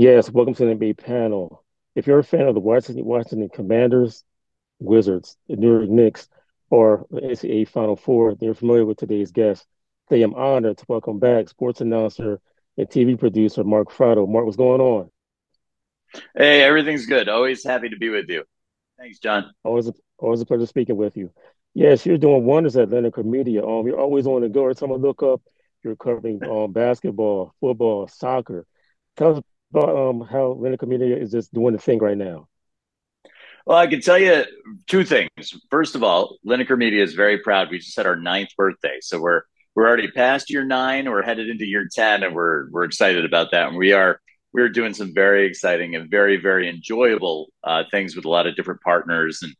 Yes, welcome to the NBA panel. If you're a fan of the Washington, Washington Commanders, Wizards, the New York Knicks, or the NCAA Final Four, you're familiar with today's guest. I am honored to welcome back sports announcer and TV producer Mark Fratto. Mark, what's going on? Hey, everything's good. Always happy to be with you. Thanks, John. Always a, always a pleasure speaking with you. Yes, you're doing wonders at Lineker Media. Um, you're always on the go. Every time I look up, you're covering um, basketball, football, soccer. Tell us about um, how Lineker Media is just doing the thing right now. Well, I can tell you two things. First of all, Lineker Media is very proud. We just had our ninth birthday, so we're we're already past year nine. We're headed into year ten, and we're we're excited about that. And we are we're doing some very exciting and very very enjoyable uh, things with a lot of different partners and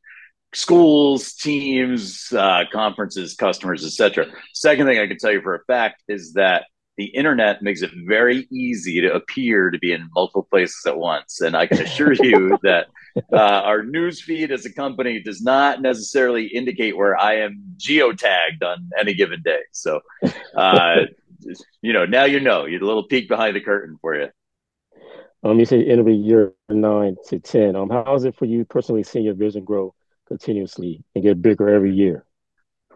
schools, teams, uh, conferences, customers, etc. Second thing I can tell you for a fact is that the internet makes it very easy to appear to be in multiple places at once. And I can assure you that uh, our news feed as a company does not necessarily indicate where I am geotagged on any given day. So, uh, you know, now you know. You're a little peek behind the curtain for you. Um, you say interview year nine to ten. Um, how is it for you personally seeing your vision grow continuously and get bigger every year?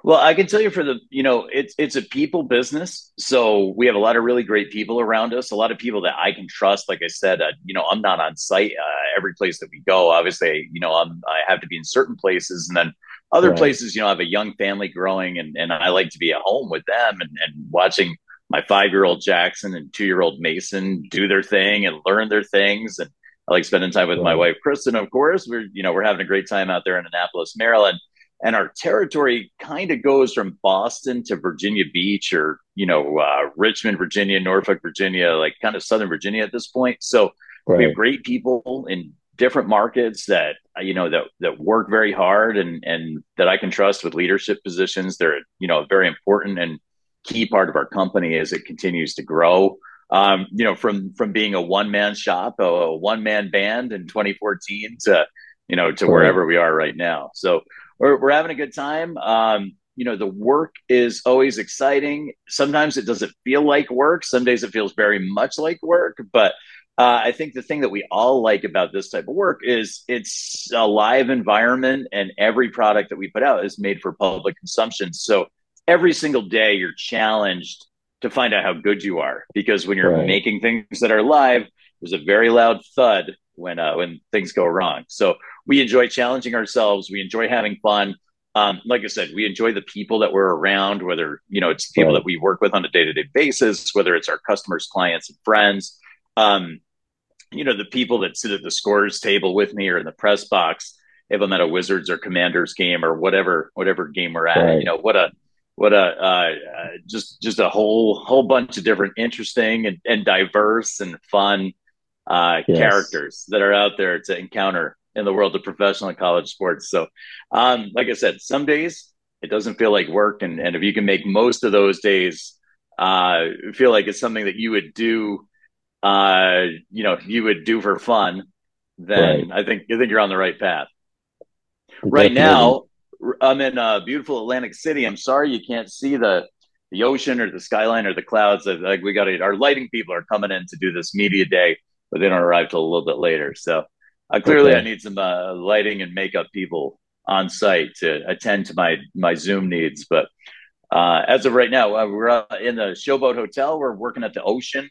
Well, I can tell you for the, you know, it's it's a people business. So we have a lot of really great people around us, a lot of people that I can trust. Like I said, uh, you know, I'm not on site uh, every place that we go. Obviously, you know, I'm I have to be in certain places, and then other right. places, you know, I have a young family growing, and and I like to be at home with them and and watching my five year old Jackson and two year old Mason do their thing and learn their things, and I like spending time with right. my wife Kristen. Of course, we're you know we're having a great time out there in Annapolis, Maryland and our territory kind of goes from Boston to Virginia Beach or you know uh, Richmond, Virginia, Norfolk, Virginia, like kind of Southern Virginia at this point. So right. we have great people in different markets that you know that that work very hard and and that I can trust with leadership positions. They're you know a very important and key part of our company as it continues to grow. Um, you know, from from being a one man shop, a, a one man band in 2014 to you know to right. wherever we are right now. So we're, we're having a good time. Um, you know, the work is always exciting. Sometimes it doesn't feel like work. Some days it feels very much like work. But uh, I think the thing that we all like about this type of work is it's a live environment, and every product that we put out is made for public consumption. So every single day you're challenged to find out how good you are because when you're right. making things that are live, there's a very loud thud when uh, when things go wrong. So we enjoy challenging ourselves. We enjoy having fun. Um, like I said, we enjoy the people that we're around, whether you know it's people that we work with on a day to day basis, whether it's our customers, clients, and friends. Um, you know, the people that sit at the scores table with me or in the press box, if I'm at a Wizards or Commanders game or whatever whatever game we're at. Right. You know, what a what a uh, uh, just just a whole whole bunch of different interesting and, and diverse and fun uh, yes. characters that are out there to encounter in the world of professional and college sports. So, um, like I said, some days it doesn't feel like work, and and if you can make most of those days uh, feel like it's something that you would do, uh, you know, you would do for fun, then right. I think I think you're on the right path. Right now, I'm in uh, beautiful Atlantic City. I'm sorry you can't see the the ocean or the skyline or the clouds. Like we got our lighting people are coming in to do this media day, but they don't arrive till a little bit later. So uh, clearly, okay. I need some uh, lighting and makeup people on site to attend to my my Zoom needs. But uh, as of right now, uh, we're uh, in the Showboat Hotel. We're working at the Ocean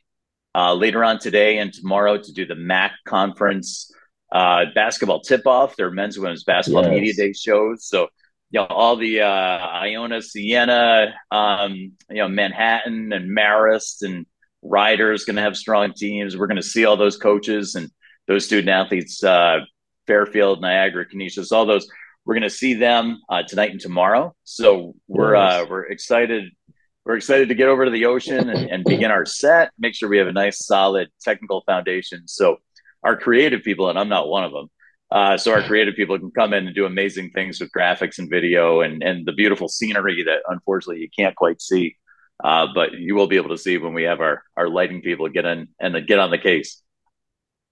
uh, later on today and tomorrow to do the MAAC conference basketball tip off. Their men's and women's basketball yes. media day shows. So you know all the uh, Iona, Siena, um, you know Manhattan and Marist and Riders going to have strong teams. We're going to see all those coaches and those student athletes, uh, Fairfield, Niagara, Canisius, all those. We're going to see them uh, tonight and tomorrow. So we're uh, we're excited. We're excited to get over to the ocean and, and begin our set. Make sure we have a nice, solid technical foundation. So our creative people, and I'm not one of them. Uh, so our creative people can come in and do amazing things with graphics and video and and the beautiful scenery that unfortunately you can't quite see, uh, but you will be able to see when we have our our lighting people get in and get on the case.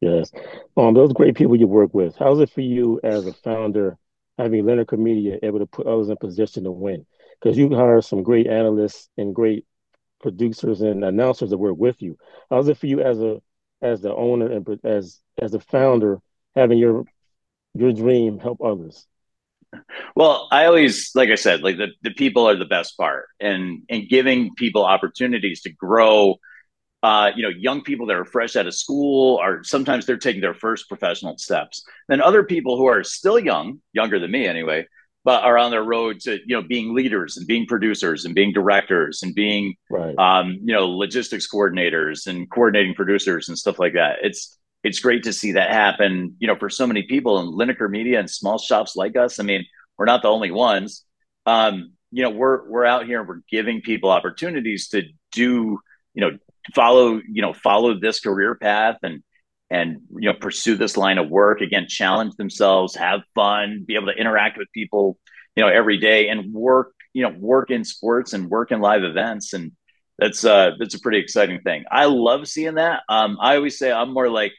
Yes. Um, those great people you work with. How's it for you as a founder, having Lineker Comedia able to put others in position to win? Because you hire some great analysts and great producers and announcers that work with you. How's it for you as a as the owner and as as a founder having your your dream help others? Well, I always, like I said, like the, the people are the best part and, and giving people opportunities to grow, uh, you know, young people that are fresh out of school are sometimes they're taking their first professional steps. Then other people who are still young, younger than me anyway, but are on their road to, you know, being leaders and being producers and being directors and being, right. um, you know, logistics coordinators and coordinating producers and stuff like that. It's, it's great to see that happen, you know, for so many people in Lineker Media and small shops like us. I mean, we're not the only ones. Um, you know, we're we're out here and we're giving people opportunities to do, you know, follow, you know, follow this career path and and you know pursue this line of work again, challenge themselves, have fun, be able to interact with people, you know, every day and work, you know, work in sports and work in live events and that's uh that's a pretty exciting thing. I love seeing that. Um, I always say I'm more like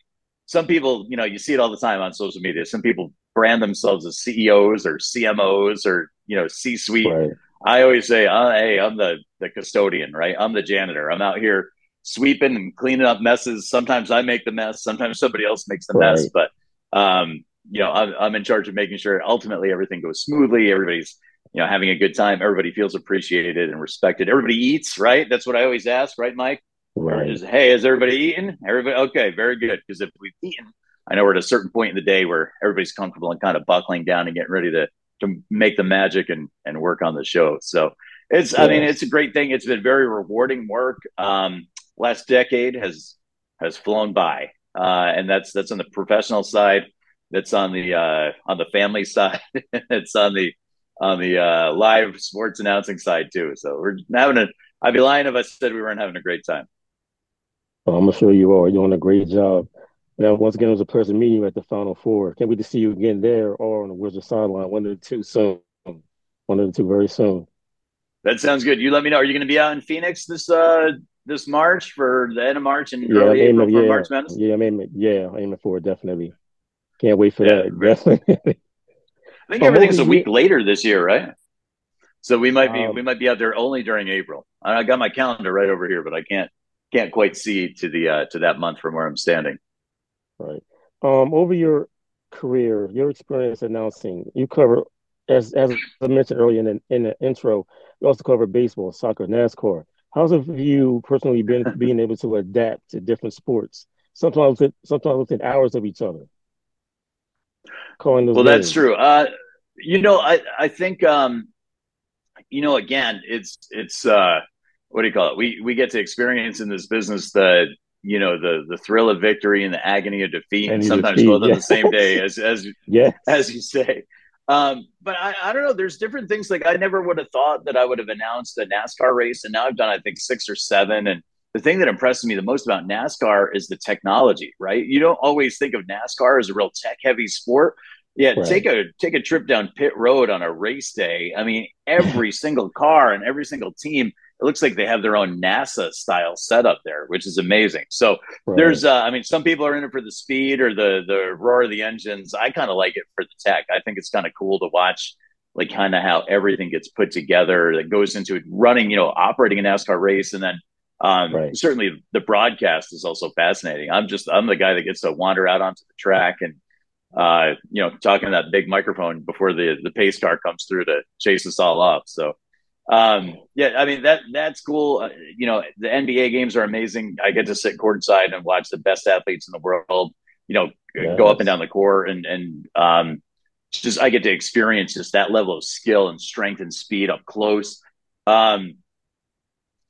some people, you know, you see it all the time on social media. Some people brand themselves as CEOs or CMOs or you know C-suite. Right. I always say, uh, "Hey, I'm the the custodian, right? I'm the janitor. I'm out here sweeping and cleaning up messes. Sometimes I make the mess. Sometimes somebody else makes the right. mess. But um, you know, I'm, I'm in charge of making sure ultimately everything goes smoothly. Everybody's you know having a good time. Everybody feels appreciated and respected. Everybody eats, right? That's what I always ask, right, Mike? Right. Is, hey, has everybody eaten? Everybody, okay, very good. Because if we've eaten, I know we're at a certain point in the day where everybody's comfortable and kind of buckling down and getting ready to to make the magic and and work on the show. So it's, I mean, it's a great thing. It's been very rewarding work. Um, last decade has has flown by, uh, and that's that's on the professional side. That's on the uh, on the family side. it's on the on the uh, live sports announcing side too. So we're having a. I'd be lying if I said we weren't having a great time. I'm sure you are. You're doing a great job. Now, once again, it was a pleasure meeting you at the Final Four. Can't wait to see you again there or on the Wizard sideline. One of the two soon. One of the two very soon. That sounds good. You let me know. Are you going to be out in Phoenix this uh this March for the end of March and yeah, early April for yeah, March Madness? Yeah, I'm aiming. Yeah, I'm aiming for it definitely. Can't wait for yeah, that. Definitely. I think oh, everything's a week later this year, right? So we might be um, we might be out there only during April. I got my calendar right over here, but I can't can't quite see to the uh, to that month from where I'm standing. Right. Um, over your career, your experience announcing, you cover as as I mentioned earlier in the, in the intro, you also cover baseball, soccer, NASCAR. How's it for you personally been being able to adapt to different sports? Sometimes within, sometimes within hours of each other. Calling those well, that's true. Uh, you know, I I think um, you know, again, it's it's uh, what do you call it? We we get to experience in this business the you know the the thrill of victory and the agony of defeat, and sometimes defeat, both on the same day, as as yes. as you say. Um, but I, I don't know. There's different things. Like I never would have thought that I would have announced a NASCAR race, and now I've done I think six or seven. And the thing that impresses me the most about NASCAR is the technology. Right? You don't always think of NASCAR as a real tech heavy sport. Yeah, right. take a take a trip down pit road on a race day. I mean, every single car and every single team it looks like they have their own NASA style setup there, which is amazing. So right. there's, uh, I mean, some people are in it for the speed or the the roar of the engines. I kind of like it for the tech. I think it's kind of cool to watch, like kind of how everything gets put together that goes into it, running, you know, operating a NASCAR race, and then um, right. certainly the broadcast is also fascinating. I'm just I'm the guy that gets to wander out onto the track and uh, you know, talking to that big microphone before the the pace car comes through to chase us all off. So um, yeah, I mean that that's cool. Uh, you know, the NBA games are amazing. I get to sit courtside and watch the best athletes in the world. You know, yes. go up and down the court, and and um, just I get to experience just that level of skill and strength and speed up close. Um,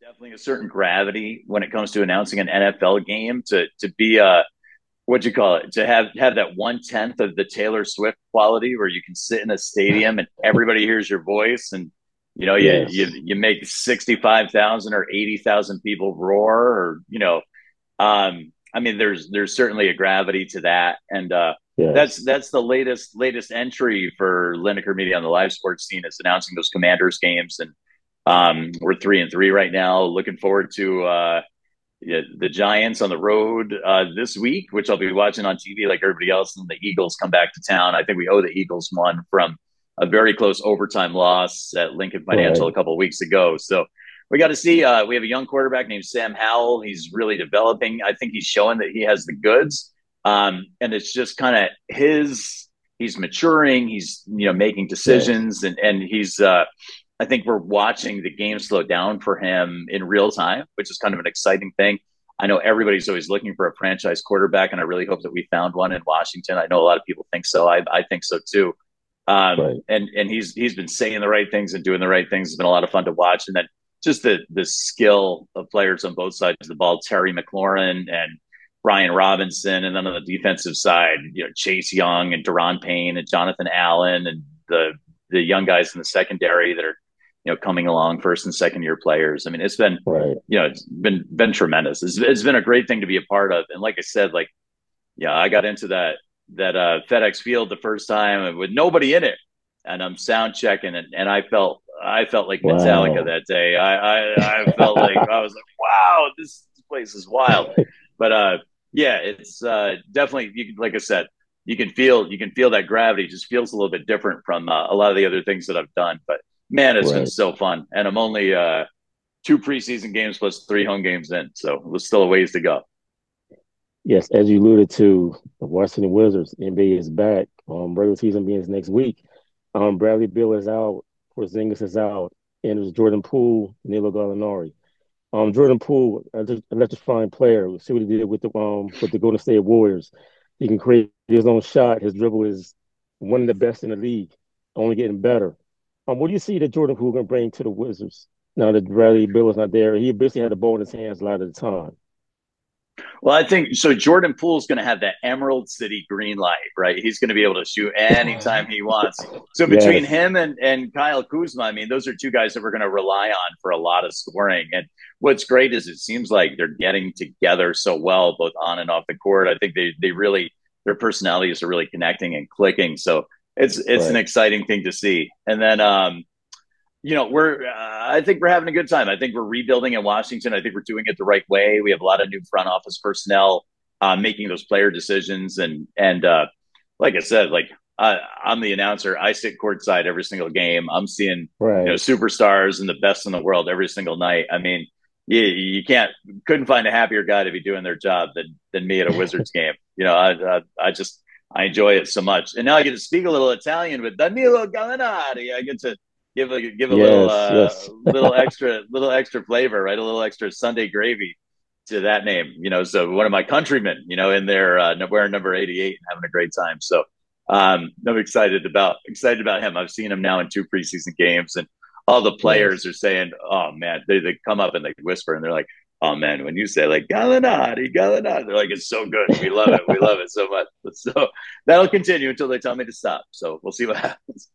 definitely a certain gravity when it comes to announcing an NFL game. To to be a what you call it to have have that one tenth of the Taylor Swift quality where you can sit in a stadium and everybody hears your voice and you know, you yes. you, you make sixty five thousand or eighty thousand people roar, or you know, um, I mean, there's there's certainly a gravity to that, and uh, yes. that's that's the latest latest entry for Lineker Media on the live sports scene is announcing those Commanders games, and um, we're three and three right now. Looking forward to uh, the Giants on the road uh, this week, which I'll be watching on TV like everybody else, and the Eagles come back to town. I think we owe the Eagles one from a very close overtime loss at Lincoln Financial right. a couple of weeks ago. So we got to see. Uh, we have a young quarterback named Sam Howell. He's really developing. I think he's showing that he has the goods. Um, and it's just kind of his. He's maturing. He's you know making decisions, and and he's. Uh, I think we're watching the game slow down for him in real time, which is kind of an exciting thing. I know everybody's always looking for a franchise quarterback, and I really hope that we found one in Washington. I know a lot of people think so. I, I think so too. Um, right. And and he's he's been saying the right things and doing the right things. It's been a lot of fun to watch. And then just the the skill of players on both sides of the ball, Terry McLaurin and Brian Robinson, and then on the defensive side, you know Chase Young and Daron Payne and Jonathan Allen and the the young guys in the secondary that are you know coming along first and second year players. I mean, it's been right. you know it's been been tremendous. It's, it's been a great thing to be a part of. And like I said, like yeah, I got into that that uh, FedEx Field the first time with nobody in it, and I'm sound checking, and, and I felt I felt like wow. Metallica that day. I I, I felt like I was like, wow, this, this place is wild. But uh, yeah, it's uh, definitely you can, like I said, you can feel you can feel that gravity just feels a little bit different from uh, a lot of the other things that I've done. But man, it's right. been so fun, and I'm only uh, two preseason games plus three home games in, so there's still a ways to go. Yes, as you alluded to, the Washington Wizards NBA is back. Um, regular season begins next week. Um, Bradley Beal is out. Porzingis is out. And there's Jordan Poole, Danilo Gallinari. Um, Jordan Poole, an electrifying player. We'll see what he did with the um with the Golden State Warriors. He can create his own shot. His dribble is one of the best in the league, only getting better. Um, what do you see that Jordan Poole can bring to the Wizards now that Bradley Beal is not there? He basically had the ball in his hands a lot of the time. Well, I think so. Jordan Poole's going to have that Emerald City green light, right? He's going to be able to shoot anytime he wants. So between yes. him and, and Kyle Kuzma, I mean, those are two guys that we're going to rely on for a lot of scoring. And what's great is it seems like they're getting together so well, both on and off the court. I think they they really their personalities are really connecting and clicking. So it's it's right. an exciting thing to see. And then um, you know, we're, uh, I think we're having a good time. I think we're rebuilding in Washington. I think we're doing it the right way. We have a lot of new front office personnel uh, making those player decisions. And, and, uh, like I said, like, I'm the announcer. I sit courtside every single game. I'm seeing, right. you know, superstars and the best in the world every single night. I mean, you, you can't, couldn't find a happier guy to be doing their job than, than me at a Wizards game. You know, I, I, I just, I enjoy it so much. And now I get to speak a little Italian with Danilo Gallinari. I get to, give a give a yes, little uh, yes. little extra little extra flavor, right? A little extra Sunday gravy to that name. You know, so one of my countrymen, you know, in there uh, wearing number eighty eight and having a great time. So um, I'm excited about excited about him. I've seen him now in two preseason games, and all the players yes. are saying, "Oh man!" They they come up and they whisper, and they're like. Oh man, when you say like Gallinari, Gallinari, they're like, it's so good. We love it. We love it so much. So that'll continue until they tell me to stop. So we'll see what happens.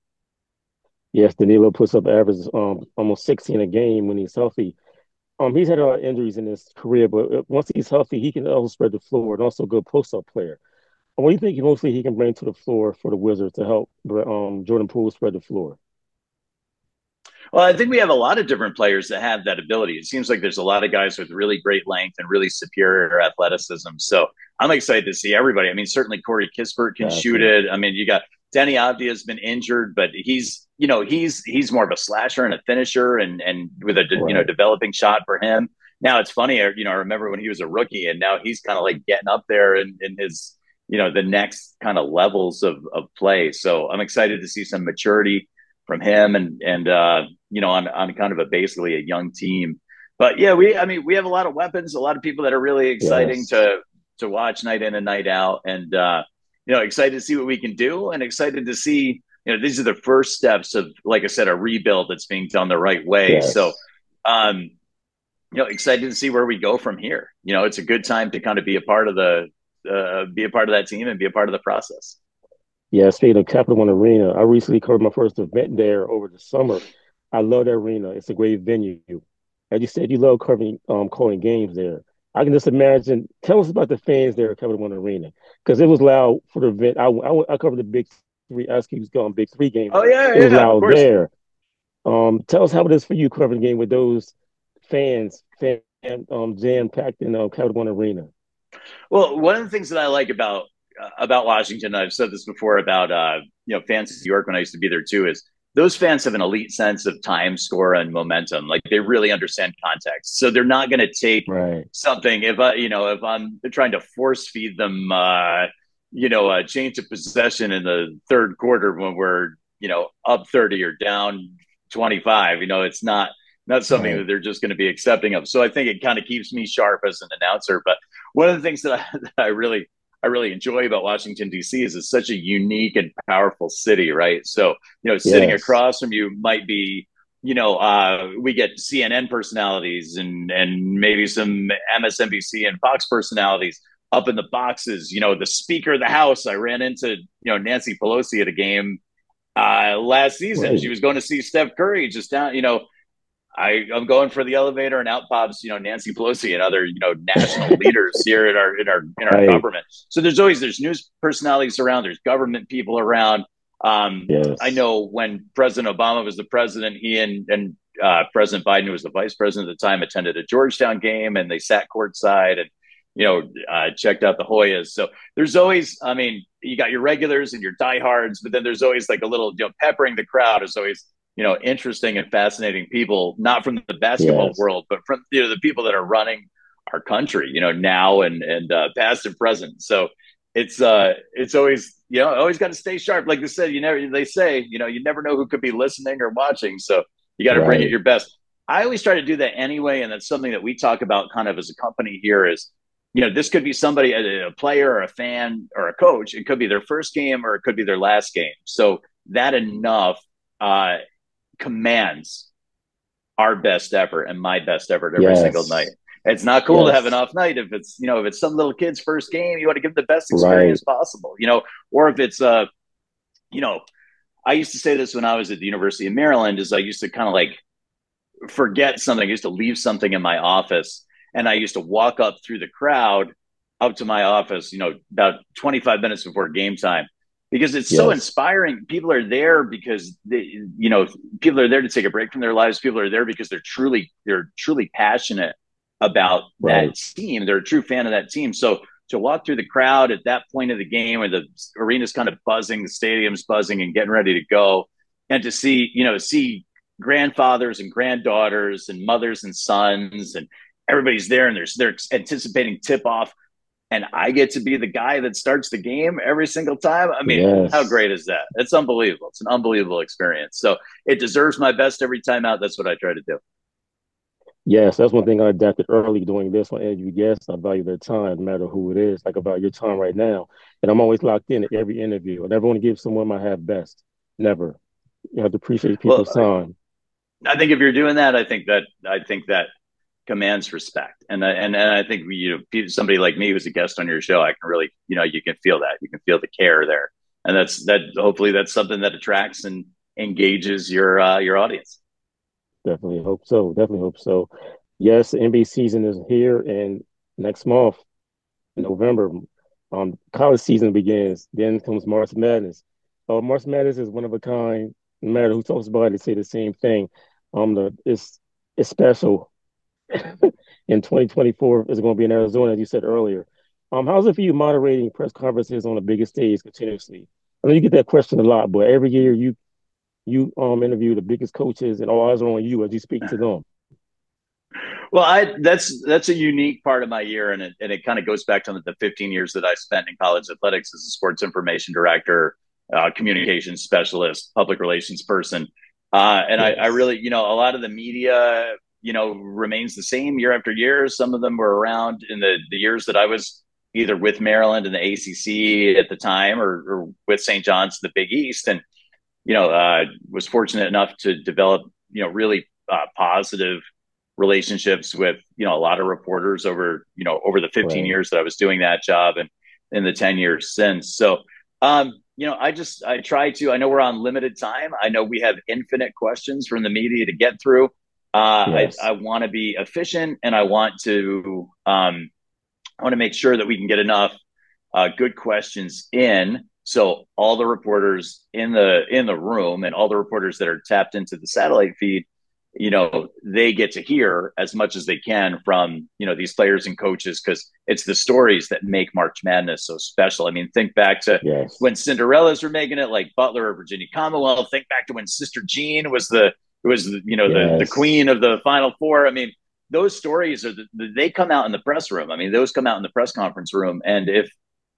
Yes, Danilo puts up average um almost 16 a game when he's healthy. Um, he's had a lot of injuries in his career, but uh, once he's healthy, he can also spread the floor and also a good post-up player. What do you think mostly he can bring to the floor for the Wizards to help um, Jordan Poole spread the floor? Well, I think we have a lot of different players that have that ability. It seems like there's a lot of guys with really great length and really superior athleticism. So I'm excited to see everybody. I mean, certainly Corey Kispert can shoot it. I mean, you got Deni Avdija has been injured, but he's you know he's he's more of a slasher and a finisher, and and with a right. you know developing shot for him. Now it's funny, you know, I remember when he was a rookie, and now he's kind of like getting up there in, in his you know the next kind of levels of of play. So I'm excited to see some maturity from him, and and uh, you know on on kind of a basically a young team. But yeah, we I mean we have a lot of weapons, a lot of people that are really exciting yes. to to watch night in and night out, and uh, you know, excited to see what we can do and excited to see, you know, these are the first steps of, like I said, a rebuild that's being done the right way. Yes. So, um, you know, excited to see where we go from here. You know, it's a good time to kind of be a part of the, uh, be a part of that team and be a part of the process. Yeah, speaking of Capital One Arena, I recently covered my first event there over the summer. I love that arena. It's a great venue. As you said, you love covering um, calling games there. I can just imagine. Tell us about the fans there at Capital One Arena because it was loud for the event. I, I, I covered the big three. I keep going big three game. Oh yeah, it was yeah, loud there. Um, tell us how it is for you covering the game with those fans, fan um, jam packed in uh, Capital One Arena. Well, one of the things that I like about uh, about Washington, I've said this before about uh, you know fans in New York when I used to be there too, is those fans have an elite sense of time, score, and momentum. Like they really understand context, so they're not going to take right. something if I, you know, if I'm trying to force feed them, uh, you know, a change of possession in the third quarter when we're, you know, up thirty or down twenty five. You know, it's not not something right. that they're just going to be accepting of. So I think it kind of keeps me sharp as an announcer. But one of the things that I, that I really I really enjoy about Washington D.C. is it's such a unique and powerful city, right? So you know, sitting yes. across from you might be, you know, uh, we get CNN personalities and and maybe some MSNBC and Fox personalities up in the boxes. You know, the Speaker of the House. I ran into you know Nancy Pelosi at a game uh, last season. Right. She was going to see Steph Curry just down. You know, I, I'm going for the elevator, and out pops, you know, Nancy Pelosi and other, you know, national leaders here in our in our in our right. government. So there's always there's news personalities around, there's government people around. Um, yes. I know when President Obama was the president, he and and uh, President Biden, who was the vice president at the time, attended a Georgetown game, and they sat courtside and you know uh, checked out the Hoyas. So there's always, I mean, you got your regulars and your diehards, but then there's always like a little, you know, peppering the crowd is always you know interesting and fascinating people not from the basketball yes. world but from you know the people that are running our country you know now and and uh, past and present. So it's uh it's always you know always got to stay sharp. Like they said you never they say you know you never know who could be listening or watching. So you got to right. bring it your best. I always try to do that anyway and that's something that we talk about kind of as a company here is you know this could be somebody a, a player or a fan or a coach. It could be their first game or it could be their last game. So that enough uh, commands our best effort and my best effort every yes. single night. It's not cool yes. to have an off night if it's you know if it's some little kid's first game, you want to give the best experience right. possible, you know, or if it's uh, you know, I used to say this when I was at the University of Maryland, is I used to kind of like forget something. I used to leave something in my office, and I used to walk up through the crowd up to my office, you know, about 25 minutes before game time because it's yes. so inspiring. People are there because they, you know, people are there to take a break from their lives. People are there because they're truly, they're truly passionate about right. that team. They're a true fan of that team. So to walk through the crowd at that point of the game where the arena's kind of buzzing, the stadium's buzzing and getting ready to go, and to see, you know, see grandfathers and granddaughters and mothers and sons and everybody's there and they're they're anticipating tip off and I get to be the guy that starts the game every single time. I mean, yes. how great is that? It's unbelievable. It's an unbelievable experience. So it deserves my best every time out. That's what I try to do. Yes, that's one thing I adapted early doing this on every guest. I value their time, no matter who it is, like about your time right now. And I'm always locked in at every interview. I never want to give someone my half best. Never. You have to appreciate people's well, time. I think if you're doing that, I think that I think that commands respect. And and and I think you know somebody like me who's a guest on your show, I can really you know you can feel that you can feel the care there, and that's that. Hopefully, that's something that attracts and engages your uh, your audience. Definitely hope so. Definitely hope so. Yes, NBA season is here, and next month, November, um, college season begins. Then comes March Madness. Uh, March Madness is one of a kind. No matter who talks about it, they say the same thing. Um, the it's it's special in 2024 is going to be in Arizona, as you said earlier. Um, how's it for you moderating press conferences on the biggest stage continuously? I know you get that question a lot, but every year you you um interview the biggest coaches, and all eyes are on you as you speak to them. Well, I that's that's a unique part of my year, and it and it kind of goes back to the 15 years that I spent in college athletics as a sports information director, uh, communications specialist, public relations person. Uh, and yes. I, I, really, you know, a lot of the media you know remains the same year after year. Some of them were around in the the years that I was either with Maryland and the ACC at the time, or, or with St. John's, the Big East, and you know uh, was fortunate enough to develop you know really uh, positive relationships with you know a lot of reporters over you know over the 15 right. years that I was doing that job and in the 10 years since. So um, you know, I just I try to. I know we're on limited time. I know we have infinite questions from the media to get through. Uh, yes. I, I want to be efficient and I want to um, I want to make sure that we can get enough uh, good questions in so all the reporters in the in the room and all the reporters that are tapped into the satellite feed you know they get to hear as much as they can from you know these players and coaches because it's the stories that make march madness so special i mean think back to yes. when cinderellas were making it like butler or virginia commonwealth think back to when sister jean was the was the, you know yes. the, the queen of the final four. I mean those stories are the, they come out in the press room. I mean those come out in the press conference room. And if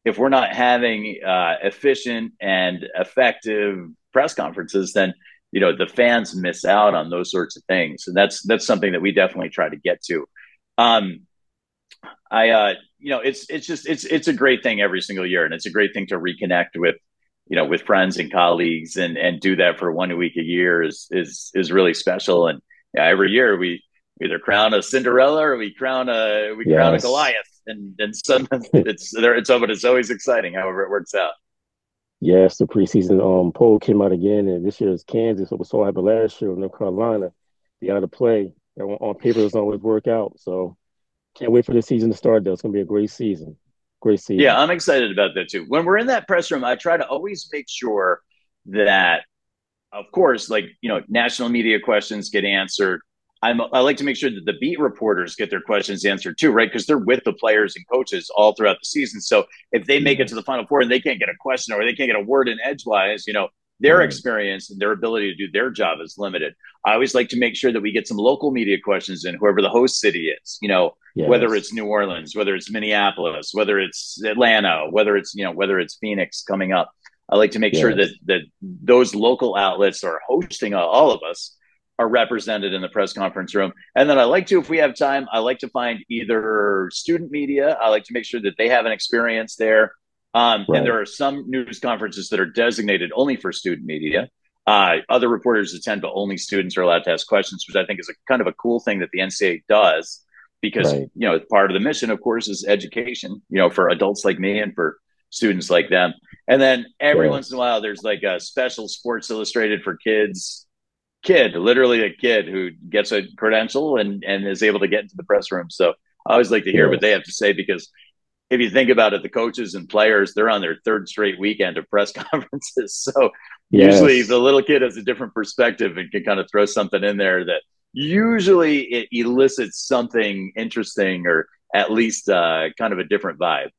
if we're not having uh, efficient and effective press conferences then you know the fans miss out on those sorts of things. And that's that's something that we definitely try to get to. Um i uh you know it's it's just it's it's a great thing every single year. And it's a great thing to reconnect with you know with friends and colleagues and and do that for one week a year is is is really special and yeah, every year we either crown a cinderella or we crown a we yes. crown a goliath and and sometimes it's there it's but it's always exciting however it works out Yes, the preseason um poll came out again, and this year is Kansas. It was so happened last year with North Carolina. The out of play on, on paper doesn't always work out. So can't wait for the season to start. Though it's gonna be a great season. Yeah, I'm excited about that too. When we're in that press room, I try to always make sure that, of course, like you know, national media questions get answered. I'm, I like to make sure that the beat reporters get their questions answered too, right? Because they're with the players and coaches all throughout the season. So if they make it to the final four and they can't get a question or they can't get a word in edgewise, you know, their mm-hmm. experience and their ability to do their job is limited. I always like to make sure that we get some local media questions in, whoever the host city is, you know, yes. whether it's New Orleans, whether it's Minneapolis, whether it's Atlanta, whether it's, you know, whether it's Phoenix coming up. I like to make yes. sure that that those local outlets are hosting all of us are represented in the press conference room. And then I like to, if we have time, I like to find either student media. I like to make sure that they have an experience there. Um, right. And there are some news conferences that are designated only for student media. Uh, other reporters attend, but only students are allowed to ask questions, which I think is a kind of a cool thing that the NCAA does because, right. you know, part of the mission, of course, is education, you know, for adults like me and for students like them. And then every once in a while, there's like a special Sports Illustrated for kids kid, literally a kid who gets a credential and and is able to get into the press room. So I always like to hear what they have to say because if you think about it, the coaches and players, they're on their third straight weekend of press conferences. So yes. usually the little kid has a different perspective and can kind of throw something in there that usually it elicits something interesting or at least uh, kind of a different vibe.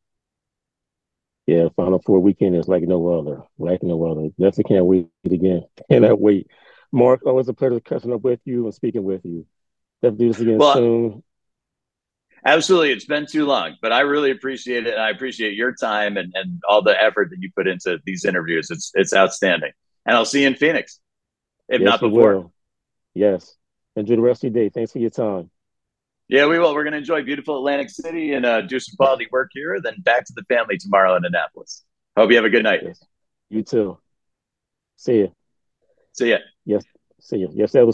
Yeah, Final Four weekend is like no other, like no other. Definitely can't wait again. Cannot wait. Mark, always a pleasure catching up with you and speaking with you. Let's do this again well, soon. Absolutely. It's been too long, but I really appreciate it. And I appreciate your time and, and all the effort that you put into these interviews. It's it's outstanding. And I'll see you in Phoenix, if yes, not before. Will. Yes. Enjoy the rest of your day. Thanks for your time. Yeah, we will. We're going to enjoy beautiful Atlantic City and uh, do some quality work here. Then back to the family tomorrow in Annapolis. Hope you have a good night. Yes. You too. See you. See ya. Yes. See you. Yes, that was